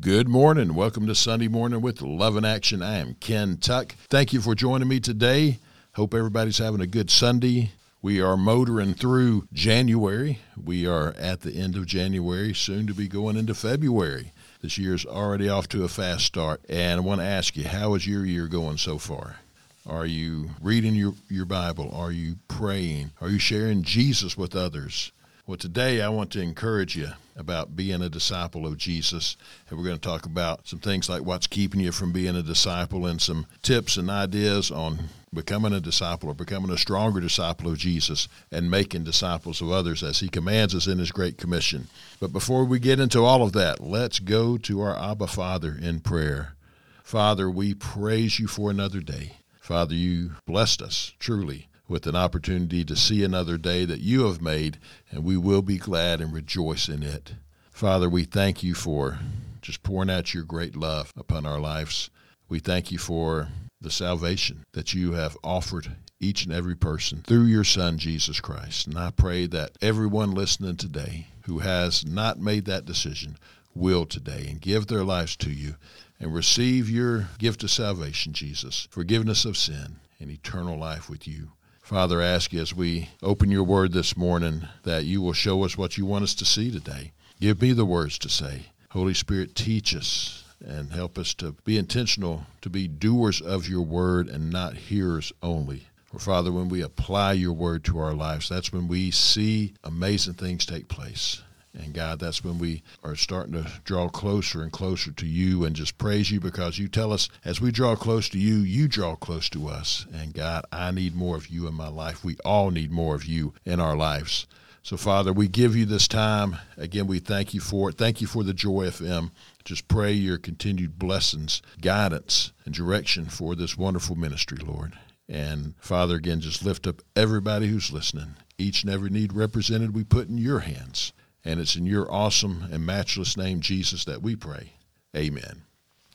Good morning. Welcome to Sunday Morning with Love in Action. I am Ken Tuck. Thank you for joining me today. Hope everybody's having a good Sunday. We are motoring through January. We are at the end of January, soon to be going into February. This year's already off to a fast start. And I want to ask you, how is your year going so far? Are you reading your, your Bible? Are you praying? Are you sharing Jesus with others? Well, today I want to encourage you about being a disciple of Jesus. And we're going to talk about some things like what's keeping you from being a disciple and some tips and ideas on becoming a disciple or becoming a stronger disciple of Jesus and making disciples of others as he commands us in his great commission. But before we get into all of that, let's go to our Abba Father in prayer. Father, we praise you for another day. Father, you blessed us truly with an opportunity to see another day that you have made, and we will be glad and rejoice in it. Father, we thank you for just pouring out your great love upon our lives. We thank you for the salvation that you have offered each and every person through your Son, Jesus Christ. And I pray that everyone listening today who has not made that decision will today and give their lives to you and receive your gift of salvation, Jesus, forgiveness of sin, and eternal life with you. Father, ask you as we open your word this morning that you will show us what you want us to see today. Give me the words to say. Holy Spirit, teach us and help us to be intentional, to be doers of your word and not hearers only. For Father, when we apply your word to our lives, that's when we see amazing things take place. And God, that's when we are starting to draw closer and closer to you and just praise you because you tell us as we draw close to you, you draw close to us. And God, I need more of you in my life. We all need more of you in our lives. So, Father, we give you this time. Again, we thank you for it. Thank you for the Joy FM. Just pray your continued blessings, guidance, and direction for this wonderful ministry, Lord. And Father, again, just lift up everybody who's listening. Each and every need represented, we put in your hands. And it's in your awesome and matchless name, Jesus, that we pray. Amen.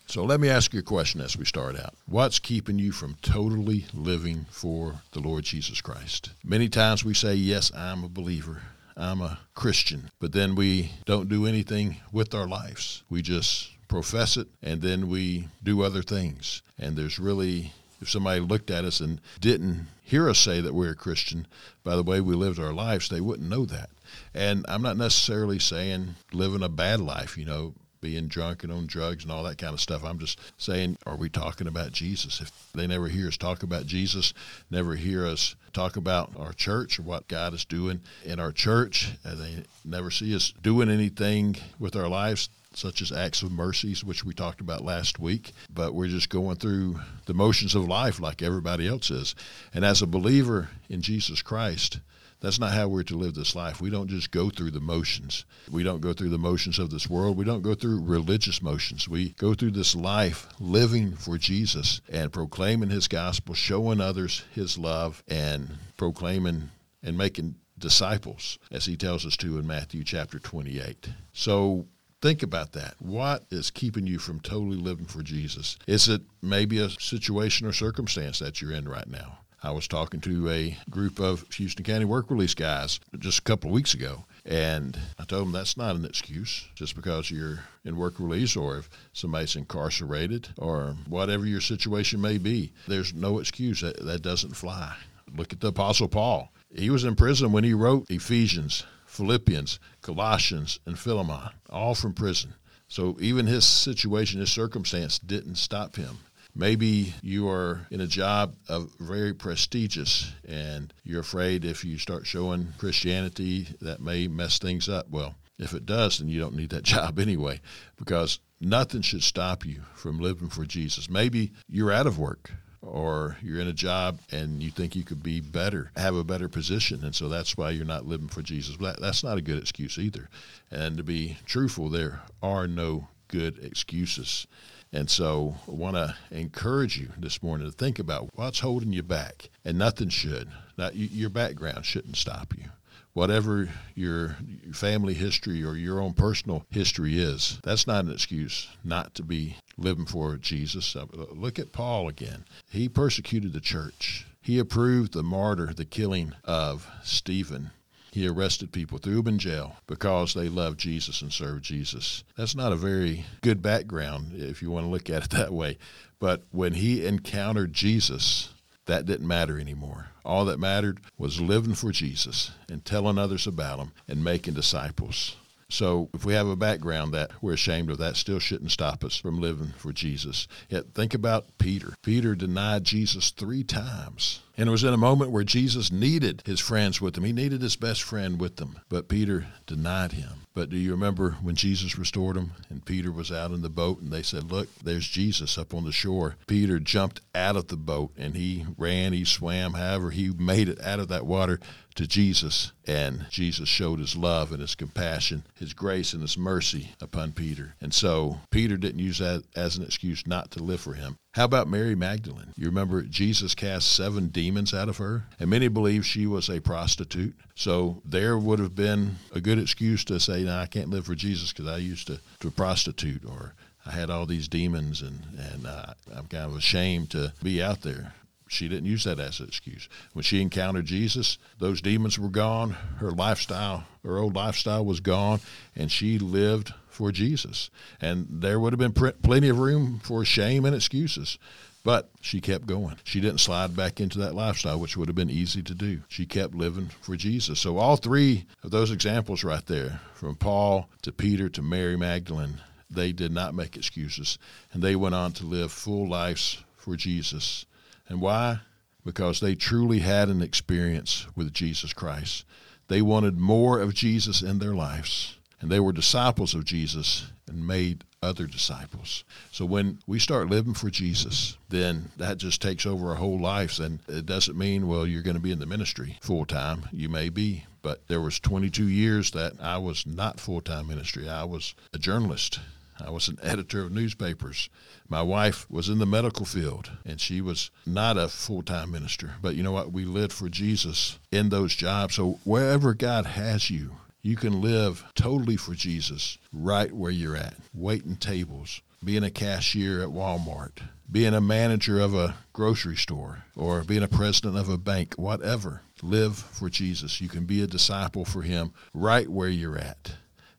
So let me ask you a question as we start out. What's keeping you from totally living for the Lord Jesus Christ? Many times we say, Yes, I'm a believer. I'm a Christian. But then we don't do anything with our lives. We just profess it and then we do other things. And there's really if somebody looked at us and didn't hear us say that we're a Christian by the way we lived our lives, they wouldn't know that. And I'm not necessarily saying living a bad life, you know, being drunk and on drugs and all that kind of stuff. I'm just saying, are we talking about Jesus? If they never hear us talk about Jesus, never hear us talk about our church or what God is doing in our church, and they never see us doing anything with our lives such as acts of mercies, which we talked about last week, but we're just going through the motions of life like everybody else is. And as a believer in Jesus Christ, that's not how we're to live this life. We don't just go through the motions. We don't go through the motions of this world. We don't go through religious motions. We go through this life living for Jesus and proclaiming his gospel, showing others his love, and proclaiming and making disciples, as he tells us to in Matthew chapter 28. So think about that. What is keeping you from totally living for Jesus? Is it maybe a situation or circumstance that you're in right now? I was talking to a group of Houston County work release guys just a couple of weeks ago, and I told them that's not an excuse just because you're in work release or if somebody's incarcerated or whatever your situation may be. There's no excuse that, that doesn't fly. Look at the Apostle Paul. He was in prison when he wrote Ephesians, Philippians, Colossians, and Philemon, all from prison. So even his situation, his circumstance didn't stop him. Maybe you are in a job of very prestigious and you're afraid if you start showing Christianity that may mess things up. Well, if it does, then you don't need that job anyway because nothing should stop you from living for Jesus. Maybe you're out of work or you're in a job and you think you could be better, have a better position, and so that's why you're not living for Jesus. That, that's not a good excuse either. And to be truthful, there are no good excuses. And so I want to encourage you this morning to think about what's holding you back. And nothing should. Not, your background shouldn't stop you. Whatever your family history or your own personal history is, that's not an excuse not to be living for Jesus. Uh, look at Paul again. He persecuted the church. He approved the martyr, the killing of Stephen. He arrested people, threw them in jail because they loved Jesus and served Jesus. That's not a very good background if you want to look at it that way. But when he encountered Jesus, that didn't matter anymore. All that mattered was living for Jesus and telling others about him and making disciples. So if we have a background that we're ashamed of, that still shouldn't stop us from living for Jesus. Yet think about Peter. Peter denied Jesus three times. And it was in a moment where Jesus needed his friends with him. He needed his best friend with him. But Peter denied him. But do you remember when Jesus restored him and Peter was out in the boat and they said, Look, there's Jesus up on the shore? Peter jumped out of the boat and he ran, he swam, however, he made it out of that water to Jesus. And Jesus showed his love and his compassion, his grace and his mercy upon Peter. And so Peter didn't use that as an excuse not to live for him. How about Mary Magdalene? You remember Jesus cast seven demons out of her, and many believe she was a prostitute. So there would have been a good excuse to say, "No, I can't live for Jesus because I used to to prostitute or I had all these demons and and uh, I'm kind of ashamed to be out there." She didn't use that as an excuse. When she encountered Jesus, those demons were gone. Her lifestyle, her old lifestyle was gone, and she lived for Jesus. And there would have been pr- plenty of room for shame and excuses. But she kept going. She didn't slide back into that lifestyle, which would have been easy to do. She kept living for Jesus. So, all three of those examples right there, from Paul to Peter to Mary Magdalene, they did not make excuses. And they went on to live full lives for Jesus. And why? Because they truly had an experience with Jesus Christ. They wanted more of Jesus in their lives, and they were disciples of Jesus and made other disciples. So when we start living for Jesus, then that just takes over our whole lives. And it doesn't mean, well, you're going to be in the ministry full time. You may be, but there was 22 years that I was not full time ministry. I was a journalist I was an editor of newspapers. My wife was in the medical field, and she was not a full time minister. But you know what? We lived for Jesus in those jobs. So wherever God has you, you can live totally for Jesus right where you're at, waiting tables, being a cashier at Walmart, being a manager of a grocery store, or being a president of a bank, whatever. Live for Jesus. You can be a disciple for Him right where you're at.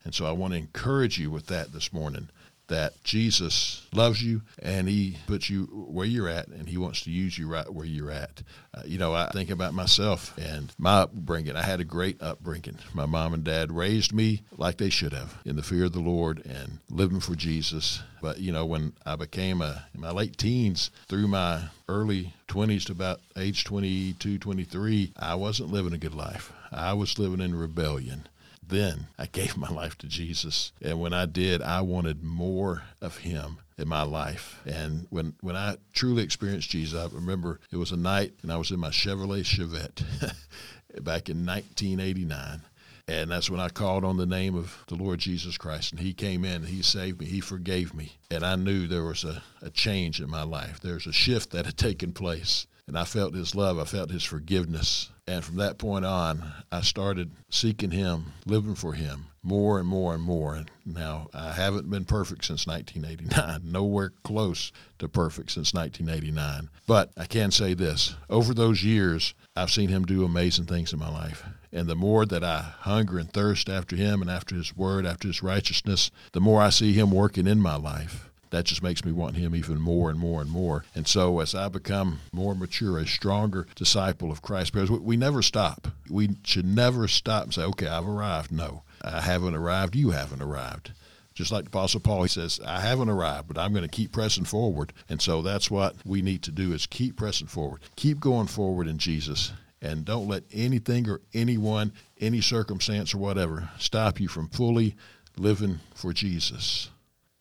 And so I want to encourage you with that this morning that Jesus loves you and he puts you where you're at and he wants to use you right where you're at. Uh, you know, I think about myself and my upbringing. I had a great upbringing. My mom and dad raised me like they should have in the fear of the Lord and living for Jesus. But, you know, when I became a, in my late teens through my early 20s to about age 22, 23, I wasn't living a good life. I was living in rebellion then I gave my life to Jesus. And when I did, I wanted more of him in my life. And when, when I truly experienced Jesus, I remember it was a night and I was in my Chevrolet Chevette back in 1989. And that's when I called on the name of the Lord Jesus Christ. And He came in, He saved me, He forgave me. And I knew there was a, a change in my life. There's a shift that had taken place. And I felt His love, I felt His forgiveness. And from that point on, I started seeking Him, living for Him more and more and more. And Now, I haven't been perfect since 1989, nowhere close to perfect since 1989. But I can say this over those years, I've seen Him do amazing things in my life. And the more that I hunger and thirst after Him and after His Word, after His righteousness, the more I see Him working in my life that just makes me want him even more and more and more. And so as I become more mature, a stronger disciple of Christ, because we never stop. We should never stop and say, okay, I've arrived. No, I haven't arrived. You haven't arrived. Just like the Apostle Paul, he says, I haven't arrived, but I'm going to keep pressing forward. And so that's what we need to do is keep pressing forward. Keep going forward in Jesus. And don't let anything or anyone, any circumstance or whatever, stop you from fully living for Jesus.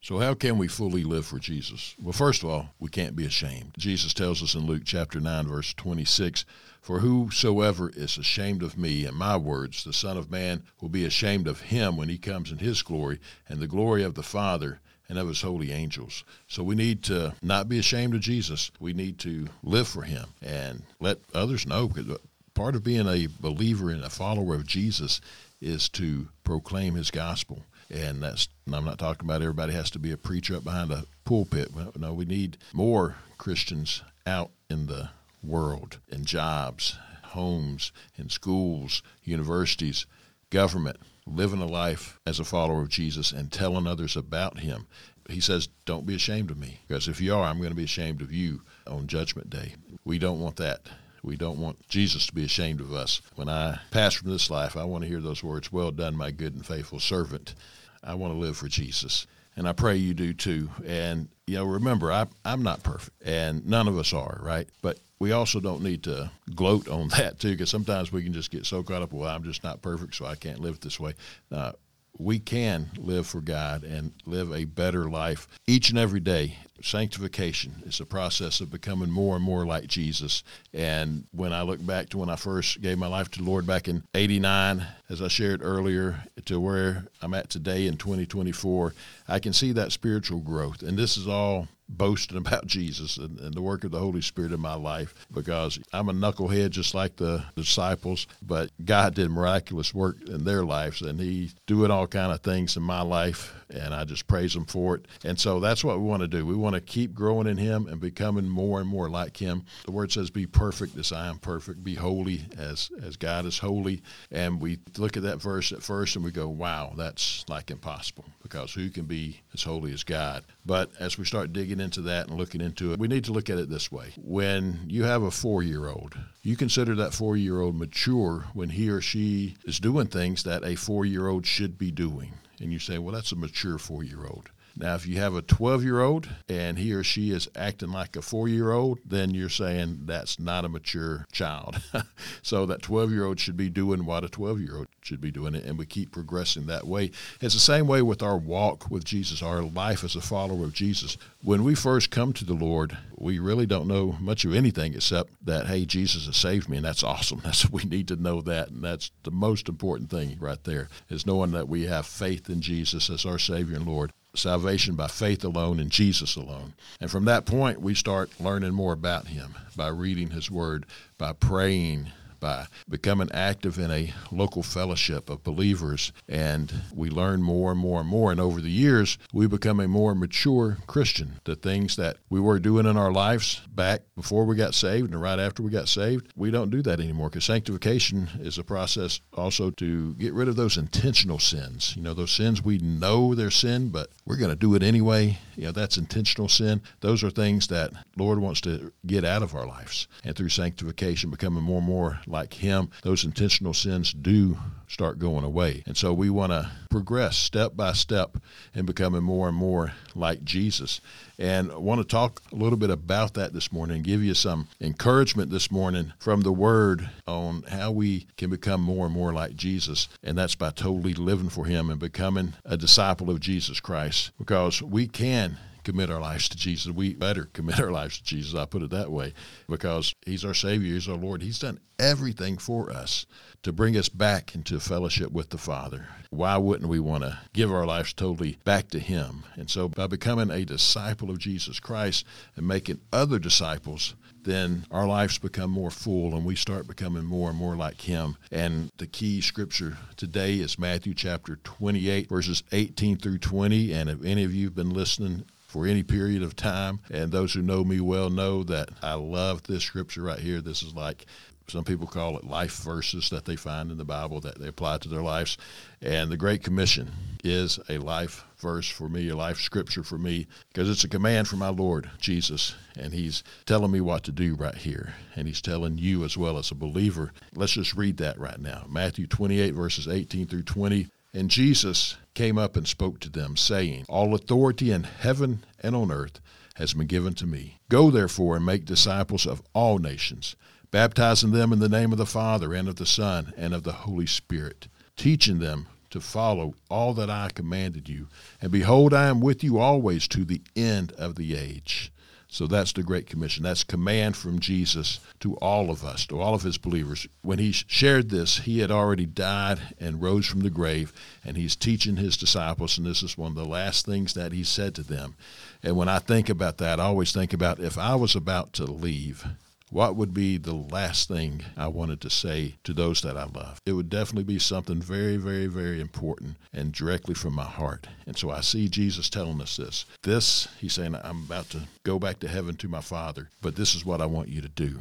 So, how can we fully live for Jesus? Well, first of all, we can't be ashamed. Jesus tells us in Luke chapter 9, verse 26 For whosoever is ashamed of me and my words, the Son of Man will be ashamed of him when he comes in his glory and the glory of the Father and of his holy angels. So we need to not be ashamed of Jesus. We need to live for him and let others know because part of being a believer and a follower of Jesus is to proclaim his gospel and that's I'm not talking about everybody has to be a preacher up behind a pulpit. No, we need more Christians out in the world in jobs, homes, in schools, universities, government, living a life as a follower of Jesus and telling others about him. He says, Don't be ashamed of me, because if you are, I'm going to be ashamed of you on Judgment Day. We don't want that. We don't want Jesus to be ashamed of us. When I pass from this life, I want to hear those words, Well done, my good and faithful servant. I want to live for Jesus. And I pray you do too. And, you know, remember, I, I'm not perfect, and none of us are, right? But we also don't need to gloat on that too, because sometimes we can just get so caught up, well, I'm just not perfect, so I can't live this way. Uh, we can live for God and live a better life each and every day. Sanctification is a process of becoming more and more like Jesus. And when I look back to when I first gave my life to the Lord back in 89, as I shared earlier, to where I'm at today in 2024, I can see that spiritual growth. And this is all boasting about Jesus and, and, the work of the Holy Spirit in my life because I'm a knucklehead just like the disciples, but God did miraculous work in their lives and He doing all kind of things in my life and I just praise Him for it. And so that's what we want to do. We want to keep growing in Him and becoming more and more like Him. The Word says, "Be perfect as I am perfect. Be holy as as God is holy." And we look at that verse at first and we go, "Wow, that's like impossible." Because who can be as holy as God? But as we start digging into that and looking into it, we need to look at it this way. When you have a four year old, you consider that four year old mature when he or she is doing things that a four year old should be doing. And you say, well, that's a mature four year old. Now, if you have a 12 year old and he or she is acting like a four year old, then you're saying that's not a mature child. so that 12 year old should be doing what a 12 year old should be doing and we keep progressing that way. It's the same way with our walk with Jesus, our life as a follower of Jesus. When we first come to the Lord, we really don't know much of anything except that, hey, Jesus has saved me, and that's awesome. That's we need to know that, and that's the most important thing right there is knowing that we have faith in Jesus as our Savior and Lord salvation by faith alone in Jesus alone. And from that point, we start learning more about Him by reading His Word, by praying, by becoming active in a local fellowship of believers. And we learn more and more and more. And over the years, we become a more mature Christian. The things that we were doing in our lives back before we got saved and right after we got saved, we don't do that anymore because sanctification is a process also to get rid of those intentional sins. You know, those sins we know they're sin, but we're going to do it anyway. You know, that's intentional sin. Those are things that Lord wants to get out of our lives. And through sanctification, becoming more and more like Him, those intentional sins do start going away. And so we want to progress step by step in becoming more and more like Jesus. And I want to talk a little bit about that this morning and give you some encouragement this morning from the Word on how we can become more and more like Jesus. And that's by totally living for Him and becoming a disciple of Jesus Christ because we can commit our lives to Jesus. We better commit our lives to Jesus, I put it that way, because He's our Savior, He's our Lord. He's done everything for us to bring us back into fellowship with the Father. Why wouldn't we want to give our lives totally back to Him? And so, by becoming a disciple of Jesus Christ and making other disciples, then our lives become more full and we start becoming more and more like Him. And the key scripture today is Matthew chapter 28, verses 18 through 20. And if any of you have been listening for any period of time. And those who know me well know that I love this scripture right here. This is like some people call it life verses that they find in the Bible that they apply to their lives. And the Great Commission is a life verse for me, a life scripture for me, because it's a command from my Lord Jesus. And He's telling me what to do right here. And He's telling you as well as a believer. Let's just read that right now Matthew 28, verses 18 through 20. And Jesus came up and spoke to them, saying, All authority in heaven and on earth has been given to me. Go therefore and make disciples of all nations, baptizing them in the name of the Father and of the Son and of the Holy Spirit, teaching them to follow all that I commanded you. And behold, I am with you always to the end of the age. So that's the Great Commission. That's command from Jesus to all of us, to all of his believers. When he shared this, he had already died and rose from the grave, and he's teaching his disciples, and this is one of the last things that he said to them. And when I think about that, I always think about if I was about to leave, what would be the last thing I wanted to say to those that I love? It would definitely be something very, very, very important and directly from my heart. And so I see Jesus telling us this. This, he's saying, I'm about to go back to heaven to my Father, but this is what I want you to do.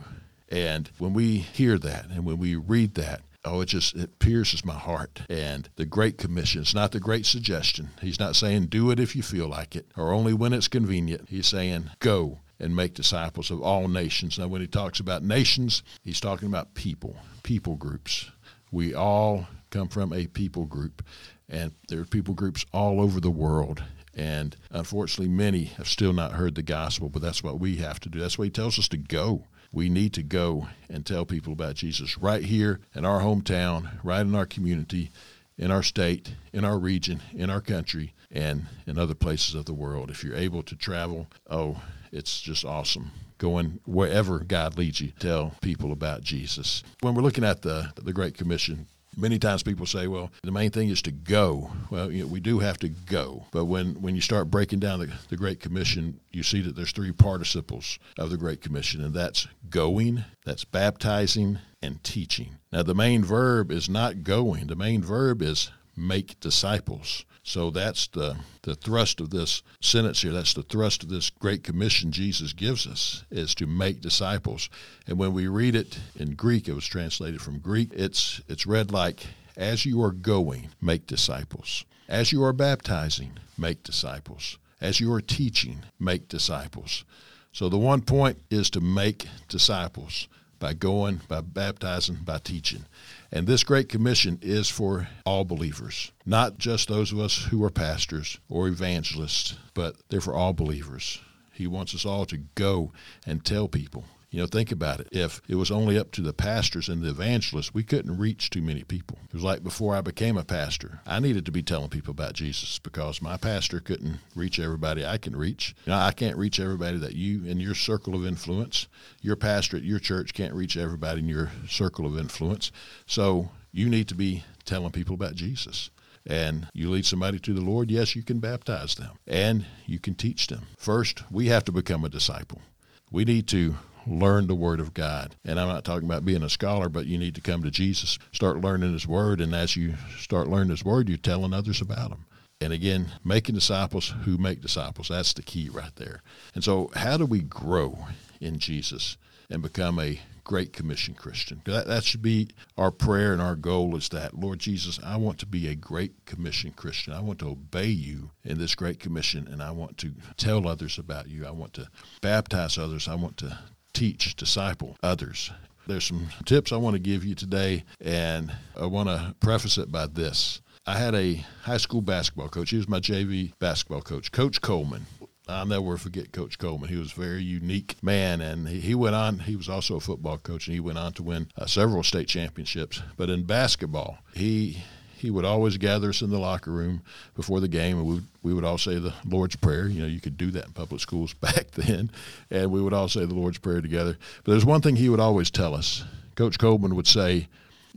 And when we hear that and when we read that, oh, it just it pierces my heart. And the Great Commission is not the great suggestion. He's not saying do it if you feel like it or only when it's convenient. He's saying go and make disciples of all nations. Now, when he talks about nations, he's talking about people, people groups. We all come from a people group, and there are people groups all over the world. And unfortunately, many have still not heard the gospel, but that's what we have to do. That's why he tells us to go. We need to go and tell people about Jesus right here in our hometown, right in our community, in our state, in our region, in our country, and in other places of the world. If you're able to travel, oh, it's just awesome going wherever God leads you, tell people about Jesus. When we're looking at the the Great Commission, Many times people say, well, the main thing is to go. Well, you know, we do have to go. But when, when you start breaking down the, the Great Commission, you see that there's three participles of the Great Commission, and that's going, that's baptizing, and teaching. Now, the main verb is not going, the main verb is make disciples. So that's the, the thrust of this sentence here. That's the thrust of this great commission Jesus gives us is to make disciples. And when we read it in Greek, it was translated from Greek. It's it's read like as you are going, make disciples. As you are baptizing, make disciples. As you are teaching, make disciples. So the one point is to make disciples by going, by baptizing, by teaching. And this Great Commission is for all believers, not just those of us who are pastors or evangelists, but they're for all believers. He wants us all to go and tell people you know, think about it. If it was only up to the pastors and the evangelists, we couldn't reach too many people. It was like before I became a pastor, I needed to be telling people about Jesus because my pastor couldn't reach everybody I can reach. You know, I can't reach everybody that you in your circle of influence. Your pastor at your church can't reach everybody in your circle of influence. So you need to be telling people about Jesus and you lead somebody to the Lord, yes, you can baptize them and you can teach them. First, we have to become a disciple. We need to learn the Word of God. And I'm not talking about being a scholar, but you need to come to Jesus, start learning His Word, and as you start learning His Word, you're telling others about Him. And again, making disciples who make disciples. That's the key right there. And so, how do we grow in Jesus and become a Great Commission Christian? That, that should be our prayer and our goal is that, Lord Jesus, I want to be a Great Commission Christian. I want to obey you in this Great Commission, and I want to tell others about you. I want to baptize others. I want to teach, disciple others. There's some tips I want to give you today, and I want to preface it by this. I had a high school basketball coach. He was my JV basketball coach, Coach Coleman. I'll never forget Coach Coleman. He was a very unique man, and he, went on. He was also a football coach, and he went on to win uh, several state championships. But in basketball, he he would always gather us in the locker room before the game, and we would, we would all say the Lord's Prayer. You know, you could do that in public schools back then, and we would all say the Lord's Prayer together. But there's one thing he would always tell us. Coach Coleman would say,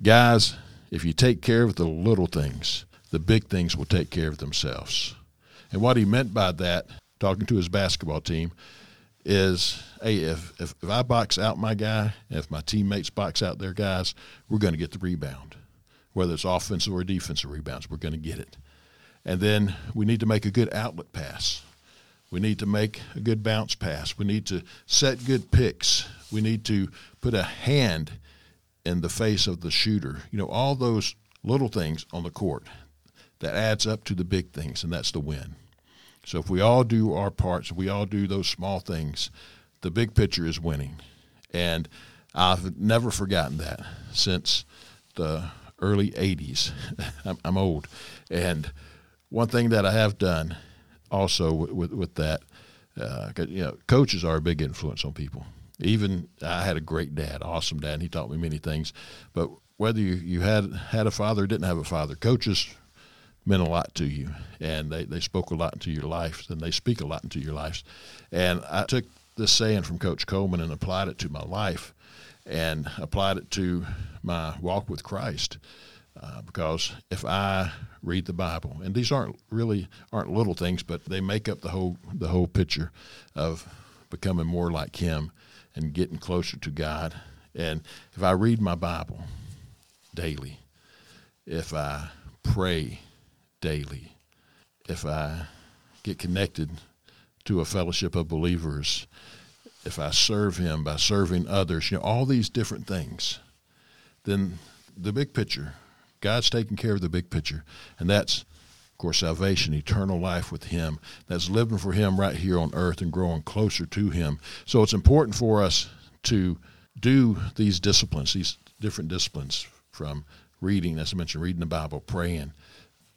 "Guys, if you take care of the little things, the big things will take care of themselves." And what he meant by that, talking to his basketball team, is hey, if, if, if I box out my guy, if my teammates box out their guys, we're going to get the rebound whether it's offensive or defensive rebounds. We're going to get it. And then we need to make a good outlet pass. We need to make a good bounce pass. We need to set good picks. We need to put a hand in the face of the shooter. You know, all those little things on the court that adds up to the big things, and that's the win. So if we all do our parts, if we all do those small things, the big picture is winning. And I've never forgotten that since the early 80s. I'm, I'm, old. And one thing that I have done also with, with, with that, uh, you know, coaches are a big influence on people. Even I had a great dad, awesome dad. He taught me many things. But whether you, you had had a father or didn't have a father, coaches meant a lot to you, and they, they spoke a lot into your life, and they speak a lot into your lives. And I took this saying from Coach Coleman and applied it to my life and applied it to my walk with Christ. Uh, because if I read the Bible, and these aren't really aren't little things, but they make up the whole the whole picture of becoming more like Him and getting closer to God. And if I read my Bible daily, if I pray daily, if I get connected to a fellowship of believers, if I serve Him by serving others, you know, all these different things, then the big picture, God's taking care of the big picture. And that's, of course, salvation, eternal life with Him. That's living for Him right here on earth and growing closer to Him. So it's important for us to do these disciplines, these different disciplines from reading, as I mentioned, reading the Bible, praying,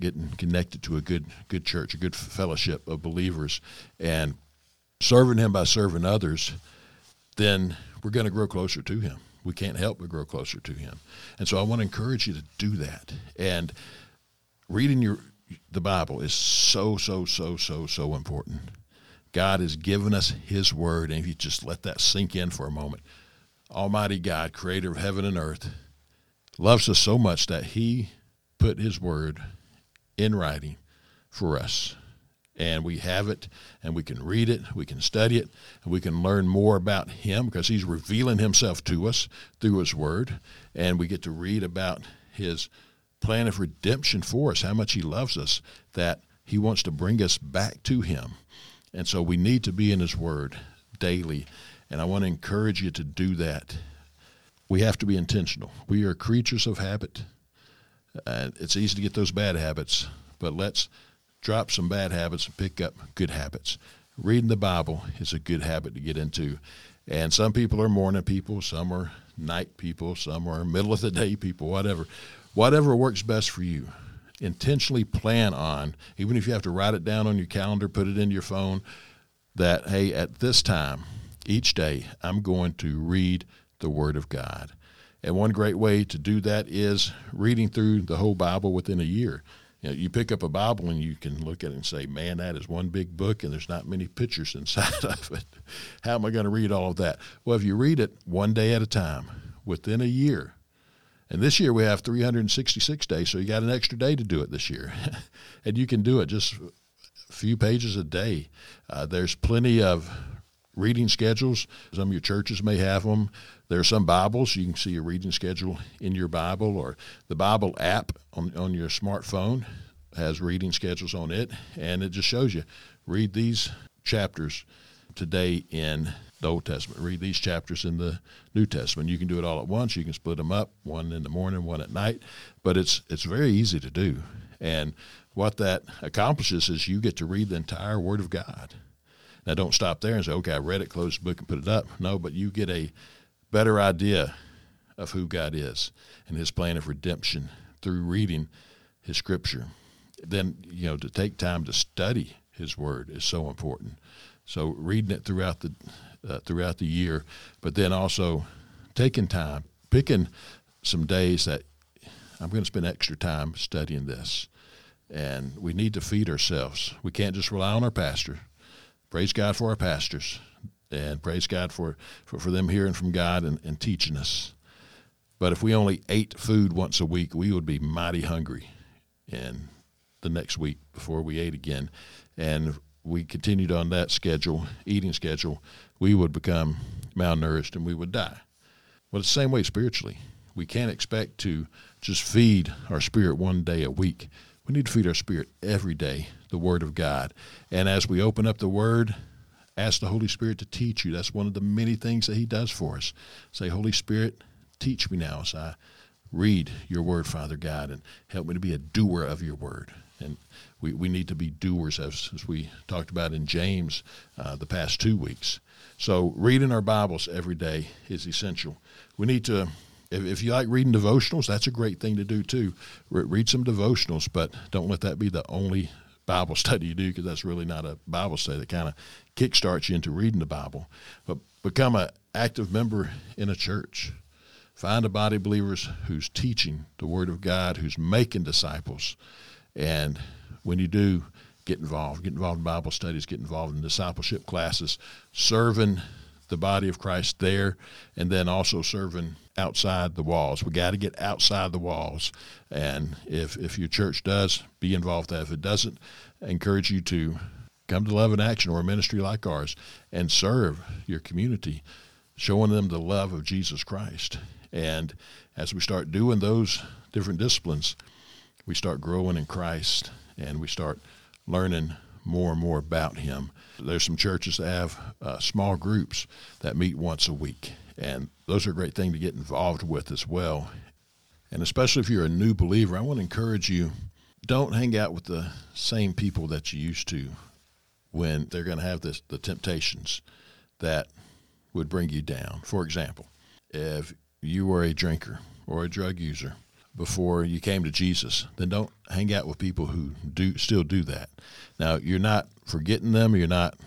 getting connected to a good good church, a good fellowship of believers, and serving Him by serving others, then we're going to grow closer to Him. We can't help but grow closer to Him. And so I want to encourage you to do that. And reading your the Bible is so so so so so important. God has given us His Word, and if you just let that sink in for a moment, Almighty God, Creator of heaven and earth, loves us so much that He put His Word in writing for us and we have it and we can read it, we can study it, and we can learn more about him because he's revealing himself to us through his word, and we get to read about his plan of redemption for us, how much he loves us, that he wants to bring us back to him. And so we need to be in his word daily, and I want to encourage you to do that. We have to be intentional. We are creatures of habit. Uh, it's easy to get those bad habits, but let's drop some bad habits and pick up good habits. Reading the Bible is a good habit to get into. And some people are morning people, some are night people, some are middle of the day people, whatever. Whatever works best for you. Intentionally plan on, even if you have to write it down on your calendar, put it in your phone, that, hey, at this time, each day, I'm going to read the Word of God. And one great way to do that is reading through the whole Bible within a year. You, know, you pick up a Bible and you can look at it and say, man, that is one big book and there's not many pictures inside of it. How am I going to read all of that? Well, if you read it one day at a time within a year, and this year we have 366 days, so you got an extra day to do it this year. and you can do it just a few pages a day. Uh, there's plenty of reading schedules. Some of your churches may have them. There are some Bibles. You can see a reading schedule in your Bible, or the Bible app on, on your smartphone has reading schedules on it, and it just shows you read these chapters today in the Old Testament. Read these chapters in the New Testament. You can do it all at once. You can split them up, one in the morning, one at night. But it's it's very easy to do. And what that accomplishes is you get to read the entire Word of God. Now, don't stop there and say, okay, I read it, close the book, and put it up. No, but you get a better idea of who God is and his plan of redemption through reading his scripture. Then, you know, to take time to study his word is so important. So reading it throughout the uh, throughout the year, but then also taking time, picking some days that I'm going to spend extra time studying this. And we need to feed ourselves. We can't just rely on our pastor praise God for our pastors and praise God for, for, for them hearing from God and, and teaching us. But if we only ate food once a week, we would be mighty hungry and the next week before we ate again. And we continued on that schedule, eating schedule, we would become malnourished and we would die. Well, it's the same way spiritually. We can't expect to just feed our spirit one day a week. We need to feed our spirit every day, the Word of God. And as we open up the Word, ask the Holy Spirit to teach you. That's one of the many things that He does for us. Say, Holy Spirit, teach me now as I read your Word, Father God, and help me to be a doer of your Word. And we, we need to be doers, as, as we talked about in James uh, the past two weeks. So, reading our Bibles every day is essential. We need to if, if you like reading devotionals, that's a great thing to do too. Re- read some devotionals, but don't let that be the only Bible study you do because that's really not a Bible study that kind of kickstarts you into reading the Bible. But become an active member in a church. Find a body of believers who's teaching the Word of God, who's making disciples. And when you do, get involved. Get involved in Bible studies, get involved in discipleship classes, serving the body of Christ there, and then also serving outside the walls. We got to get outside the walls. And if, if your church does, be involved. If it doesn't, I encourage you to come to Love in Action or a ministry like ours and serve your community, showing them the love of Jesus Christ. And as we start doing those different disciplines, we start growing in Christ and we start learning more and more about Him. There's some churches that have uh, small groups that meet once a week, and those are a great thing to get involved with as well. And especially if you're a new believer, I want to encourage you don't hang out with the same people that you used to when they're going to have this, the temptations that would bring you down. For example, if you were a drinker or a drug user before you came to Jesus, then don't hang out with people who do still do that. Now, you're not forgetting them, you're not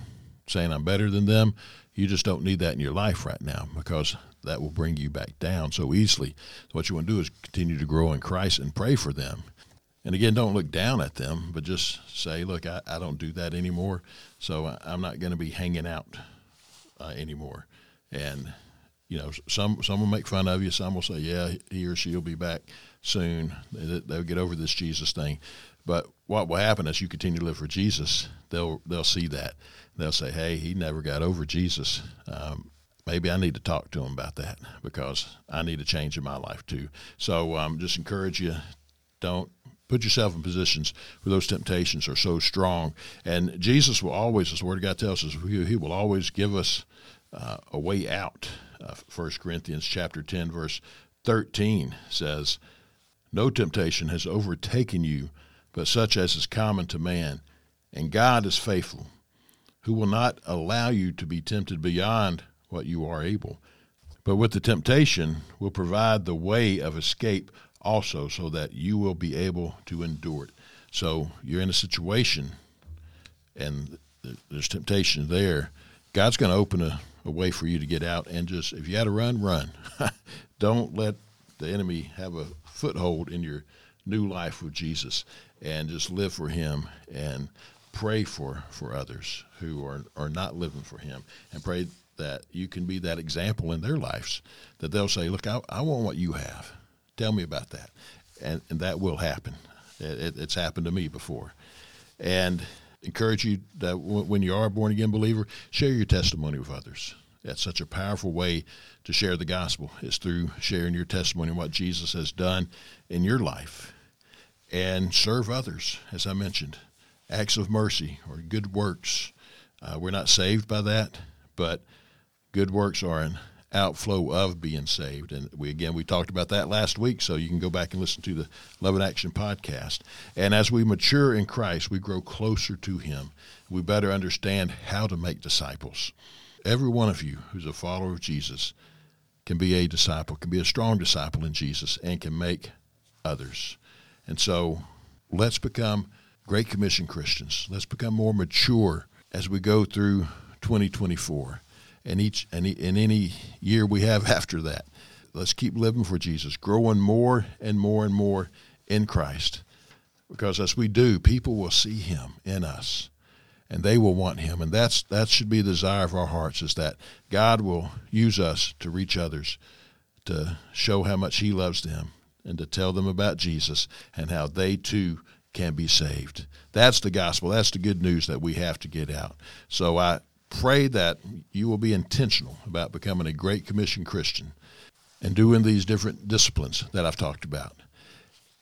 saying I'm better than them. You just don't need that in your life right now because that will bring you back down so easily. So what you want to do is continue to grow in Christ and pray for them. And again, don't look down at them, but just say, look, I, I don't do that anymore. So I, I'm not going to be hanging out uh, anymore. And, you know, some, some will make fun of you. Some will say, yeah, he or she will be back soon. They'll get over this Jesus thing. But what will happen as you continue to live for Jesus, they'll, they'll see that. They'll say, hey, he never got over Jesus. Um, maybe I need to talk to him about that because I need a change in my life too. So um, just encourage you, don't put yourself in positions where those temptations are so strong. And Jesus will always, as the Word of God tells us, He will always give us uh, a way out. Uh, 1 Corinthians chapter 10, verse 13 says, No temptation has overtaken you, but such as is common to man. And God is faithful, who will not allow you to be tempted beyond what you are able. But with the temptation will provide the way of escape also, so that you will be able to endure it. So you're in a situation, and there's temptation there. God's going to open a, a way for you to get out, and just if you had to run, run. Don't let the enemy have a foothold in your new life with Jesus, and just live for Him and pray for for others who are are not living for Him, and pray that you can be that example in their lives, that they'll say, Look, I, I want what you have. Tell me about that. And, and that will happen. It, it, it's happened to me before. And encourage you that when you are a born again believer, share your testimony with others. That's such a powerful way to share the gospel is through sharing your testimony and what Jesus has done in your life. And serve others, as I mentioned. Acts of mercy or good works. Uh, we're not saved by that, but good works are an outflow of being saved. And we again we talked about that last week, so you can go back and listen to the Love in Action podcast. And as we mature in Christ, we grow closer to Him. We better understand how to make disciples. Every one of you who's a follower of Jesus can be a disciple, can be a strong disciple in Jesus, and can make others. And so let's become Great Commission Christians. Let's become more mature as we go through 2024 and each and in any year we have after that. Let's keep living for Jesus, growing more and more and more in Christ. Because as we do, people will see him in us and they will want him. And that's that should be the desire of our hearts is that God will use us to reach others, to show how much he loves them and to tell them about Jesus and how they too can be saved. That's the gospel. That's the good news that we have to get out. So I pray that you will be intentional about becoming a Great Commission Christian and doing these different disciplines that I've talked about.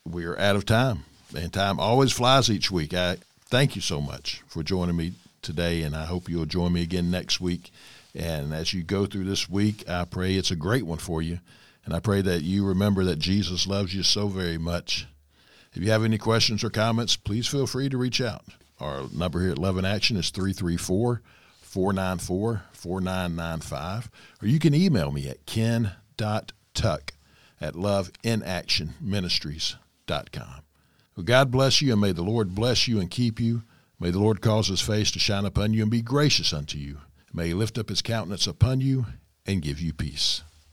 We are out of time, and time always flies each week. I thank you so much for joining me today, and I hope you'll join me again next week. And as you go through this week, I pray it's a great one for you. And I pray that you remember that Jesus loves you so very much. If you have any questions or comments, please feel free to reach out. Our number here at Love in Action is 334 494 4995. Or you can email me at ken.tuck at loveinaction.ministries.com. God bless you, and may the Lord bless you and keep you. May the Lord cause his face to shine upon you and be gracious unto you. May he lift up his countenance upon you and give you peace.